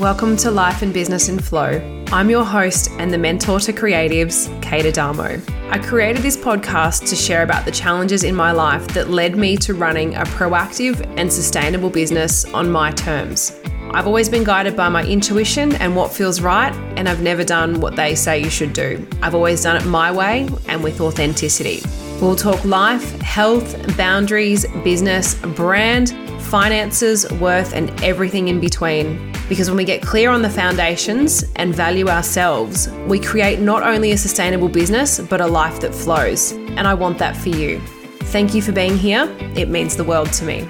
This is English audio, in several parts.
Welcome to Life and Business in Flow. I'm your host and the mentor to creatives, Kate Adamo. I created this podcast to share about the challenges in my life that led me to running a proactive and sustainable business on my terms. I've always been guided by my intuition and what feels right, and I've never done what they say you should do. I've always done it my way and with authenticity. We'll talk life, health, boundaries, business, brand, finances, worth, and everything in between. Because when we get clear on the foundations and value ourselves, we create not only a sustainable business, but a life that flows. And I want that for you. Thank you for being here. It means the world to me.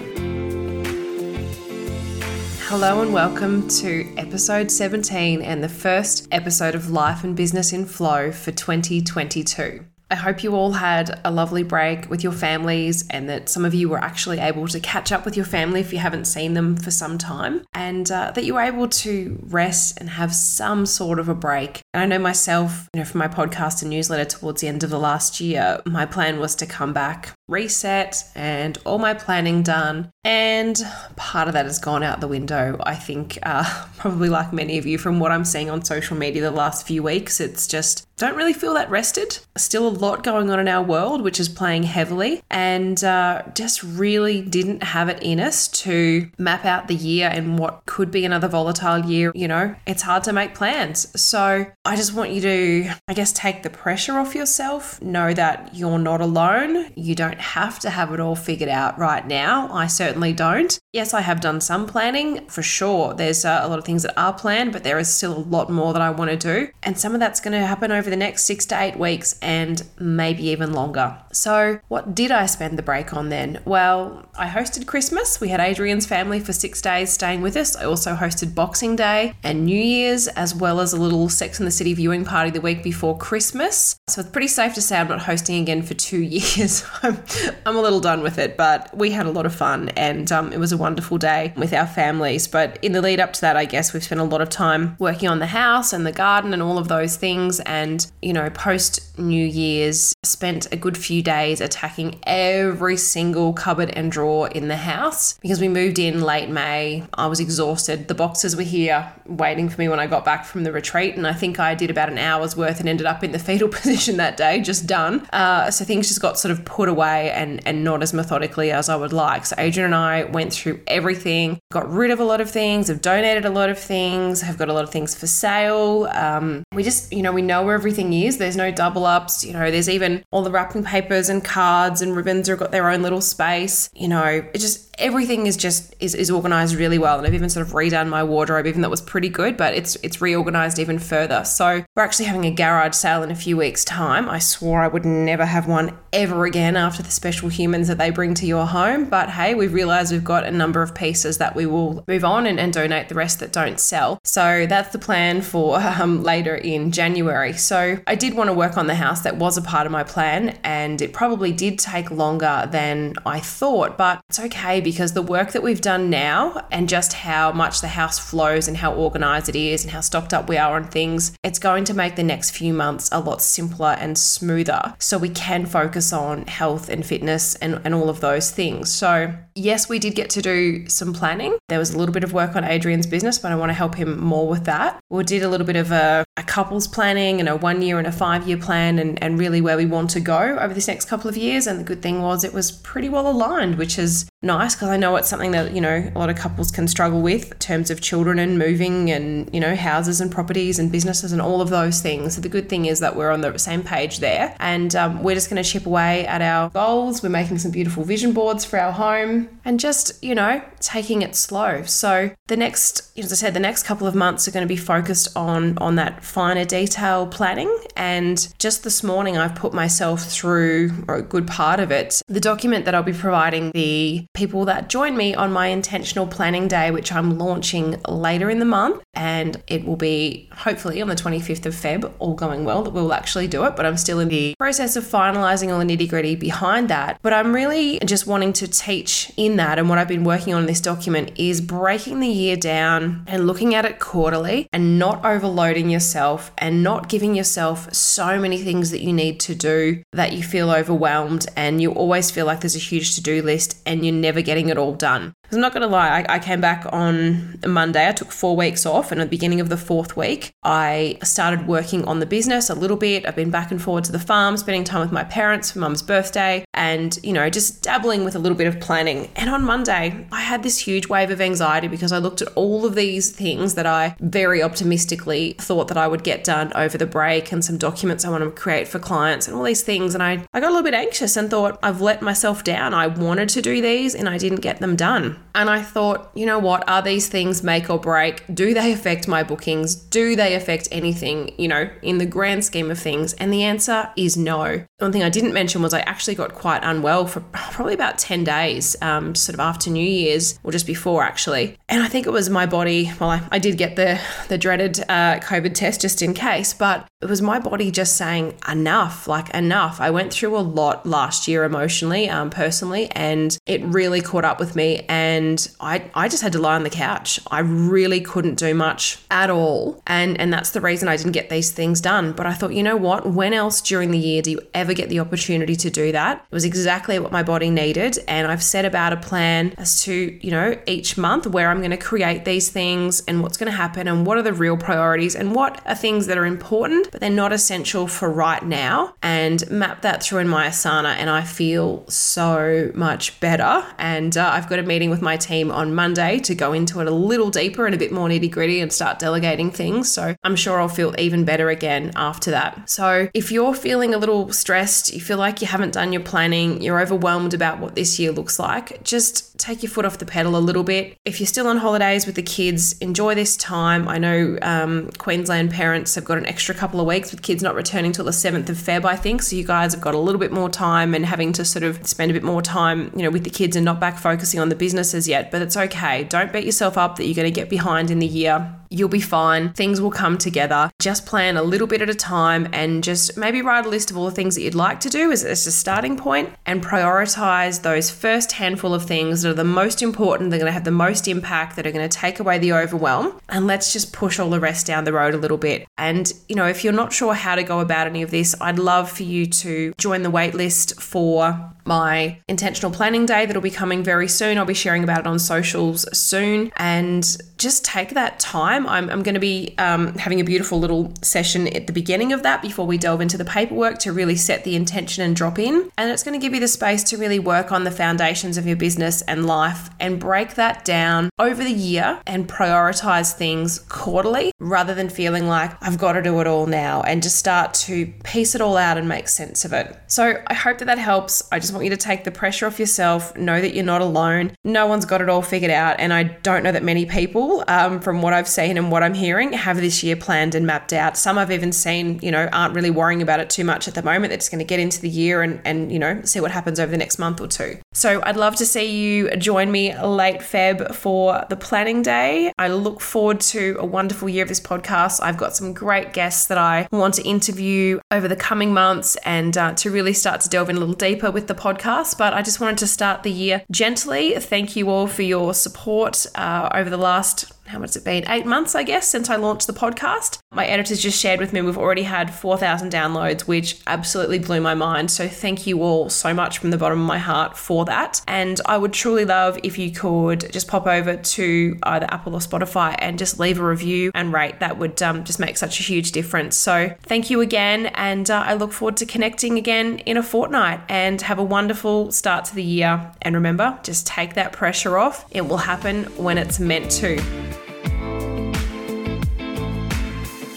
Hello and welcome to episode 17 and the first episode of Life and Business in Flow for 2022. I hope you all had a lovely break with your families and that some of you were actually able to catch up with your family if you haven't seen them for some time and uh, that you were able to rest and have some sort of a break. And I know myself, you know, from my podcast and newsletter towards the end of the last year, my plan was to come back, reset, and all my planning done. And part of that has gone out the window. I think, uh, probably like many of you, from what I'm seeing on social media the last few weeks, it's just don't really feel that rested. Still a lot going on in our world, which is playing heavily, and uh, just really didn't have it in us to map out the year and what could be another volatile year. You know, it's hard to make plans. So I just want you to, I guess, take the pressure off yourself. Know that you're not alone. You don't have to have it all figured out right now. I certainly don't. Yes, I have done some planning for sure. There's uh, a lot of things that are planned, but there is still a lot more that I want to do. And some of that's going to happen over the next six to eight weeks and maybe even longer. So, what did I spend the break on then? Well, I hosted Christmas. We had Adrian's family for six days staying with us. I also hosted Boxing Day and New Year's, as well as a little Sex and the City viewing party the week before Christmas. So, it's pretty safe to say I'm not hosting again for two years. I'm, a little done with it, but we had a lot of fun and um, it was a wonderful day with our families. But in the lead up to that, I guess we've spent a lot of time working on the house and the garden and all of those things. And, you know, post New Year's, spent a good few days attacking every single cupboard and drawer in the house because we moved in late May. I was exhausted. The boxes were here waiting for me when I got back from the retreat. And I think I did about an hour's worth and ended up in the fetal position that day, just done. Uh, so things just got sort of put away and, and not as methodically as I would like. So Adrian and I went through through everything, got rid of a lot of things, have donated a lot of things, have got a lot of things for sale. Um, we just, you know, we know where everything is. There's no double ups. You know, there's even all the wrapping papers and cards and ribbons have got their own little space. You know, it just everything is just is, is organized really well and i've even sort of redone my wardrobe even that was pretty good but it's it's reorganized even further so we're actually having a garage sale in a few weeks time i swore i would never have one ever again after the special humans that they bring to your home but hey we've realized we've got a number of pieces that we will move on and, and donate the rest that don't sell. So that's the plan for um, later in january. So i did want to work on the house that was a part of my plan and it probably did take longer than i thought but it's okay because the work that we've done now and just how much the house flows and how organized it is and how stocked up we are on things, it's going to make the next few months a lot simpler and smoother. So we can focus on health and fitness and, and all of those things. So, yes, we did get to do some planning. There was a little bit of work on Adrian's business, but I want to help him more with that. We did a little bit of a, a couples planning and a one year and a five year plan and, and really where we want to go over this next couple of years. And the good thing was it was pretty well aligned, which is nice because I know it's something that, you know, a lot of couples can struggle with in terms of children and moving and, you know, houses and properties and businesses and all of those things. So the good thing is that we're on the same page there. And um, we're just going to chip away at our goals. We're making some beautiful vision boards for our home and just, you know, taking it slow. So the next, as I said, the next couple of months are going to be focused on, on that finer detail planning. And just this morning, I've put myself through a good part of it. The document that I'll be providing the people that join me on my intentional planning day, which I'm launching later in the month. And it will be hopefully on the 25th of Feb, all going well, that we'll actually do it. But I'm still in the process of finalizing all the nitty gritty behind that. But I'm really just wanting to teach in that. And what I've been working on in this document is breaking the year down and looking at it quarterly and not overloading yourself and not giving yourself so many things that you need to do that you feel overwhelmed and you always feel like there's a huge to do list and you're never getting it all done. Because I'm not going to lie, I, I came back on Monday. I took four weeks off, and at the beginning of the fourth week, I started working on the business a little bit. I've been back and forward to the farm, spending time with my parents for mum's birthday, and, you know, just dabbling with a little bit of planning. And on Monday, I had this huge wave of anxiety because I looked at all of these things that I very optimistically thought that I would get done over the break and some documents I want to create for clients and all these things. And I, I got a little bit anxious and thought, I've let myself down. I wanted to do these and I didn't get them done. And I thought, you know what? Are these things make or break? Do they affect my bookings? Do they affect anything, you know, in the grand scheme of things? And the answer is no. One thing I didn't mention was I actually got quite unwell for probably about 10 days, um, sort of after New Year's or just before actually. And I think it was my body, well, I, I did get the, the dreaded uh, COVID test just in case, but it was my body just saying enough, like enough. I went through a lot last year emotionally, um, personally, and it really caught up with me. And I, I just had to lie on the couch. I really couldn't do much at all. And, and that's the reason I didn't get these things done. But I thought, you know what? When else during the year do you ever get the opportunity to do that? It was exactly what my body needed. And I've set about a plan as to, you know, each month where I'm going to create these things and what's going to happen and what are the real priorities and what are things that are important, but they're not essential for right now. And map that through in my Asana. And I feel so much better. And uh, I've got a meeting with my team on Monday to go into it a little deeper and a bit more nitty gritty and start delegating things. So I'm sure I'll feel even better again after that. So if you're feeling a little stressed, you feel like you haven't done your planning, you're overwhelmed about what this year looks like, just take your foot off the pedal a little bit. If you're still on holidays with the kids, enjoy this time. I know um, Queensland parents have got an extra couple of weeks with kids not returning till the 7th of Feb, I think. So you guys have got a little bit more time and having to sort of spend a bit more time, you know, with the kids and not back focusing on the businesses yet. But it's okay. Don't beat yourself up that you're going to get behind in the year You'll be fine. Things will come together. Just plan a little bit at a time and just maybe write a list of all the things that you'd like to do as, as a starting point and prioritize those first handful of things that are the most important, they're going to have the most impact, that are going to take away the overwhelm. And let's just push all the rest down the road a little bit. And, you know, if you're not sure how to go about any of this, I'd love for you to join the waitlist for my intentional planning day that'll be coming very soon. I'll be sharing about it on socials soon. And just take that time. I'm, I'm going to be um, having a beautiful little session at the beginning of that before we delve into the paperwork to really set the intention and drop in. And it's going to give you the space to really work on the foundations of your business and life and break that down over the year and prioritize things quarterly rather than feeling like I've got to do it all now and just start to piece it all out and make sense of it. So I hope that that helps. I just want you to take the pressure off yourself, know that you're not alone. No one's got it all figured out. And I don't know that many people, um, from what I've seen and what I'm hearing, have this year planned and mapped out. Some I've even seen, you know, aren't really worrying about it too much at the moment. They're just going to get into the year and, and, you know, see what happens over the next month or two. So I'd love to see you join me late Feb for the planning day. I look forward to a wonderful year of this podcast. I've got some great guests that I want to interview over the coming months and uh, to really start to delve in a little deeper with the podcast. But I just wanted to start the year gently. Thank you all for your support uh, over the last how much has it been? Eight months, I guess, since I launched the podcast. My editors just shared with me we've already had 4,000 downloads, which absolutely blew my mind. So thank you all so much from the bottom of my heart for that. And I would truly love if you could just pop over to either Apple or Spotify and just leave a review and rate. That would um, just make such a huge difference. So thank you again. And uh, I look forward to connecting again in a fortnight and have a wonderful start to the year. And remember, just take that pressure off. It will happen when it's meant to.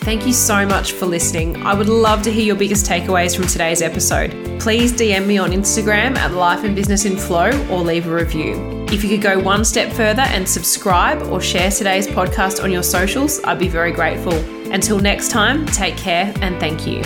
Thank you so much for listening. I would love to hear your biggest takeaways from today's episode. Please DM me on Instagram at Life and Business in Flow or leave a review. If you could go one step further and subscribe or share today's podcast on your socials, I'd be very grateful. Until next time, take care and thank you.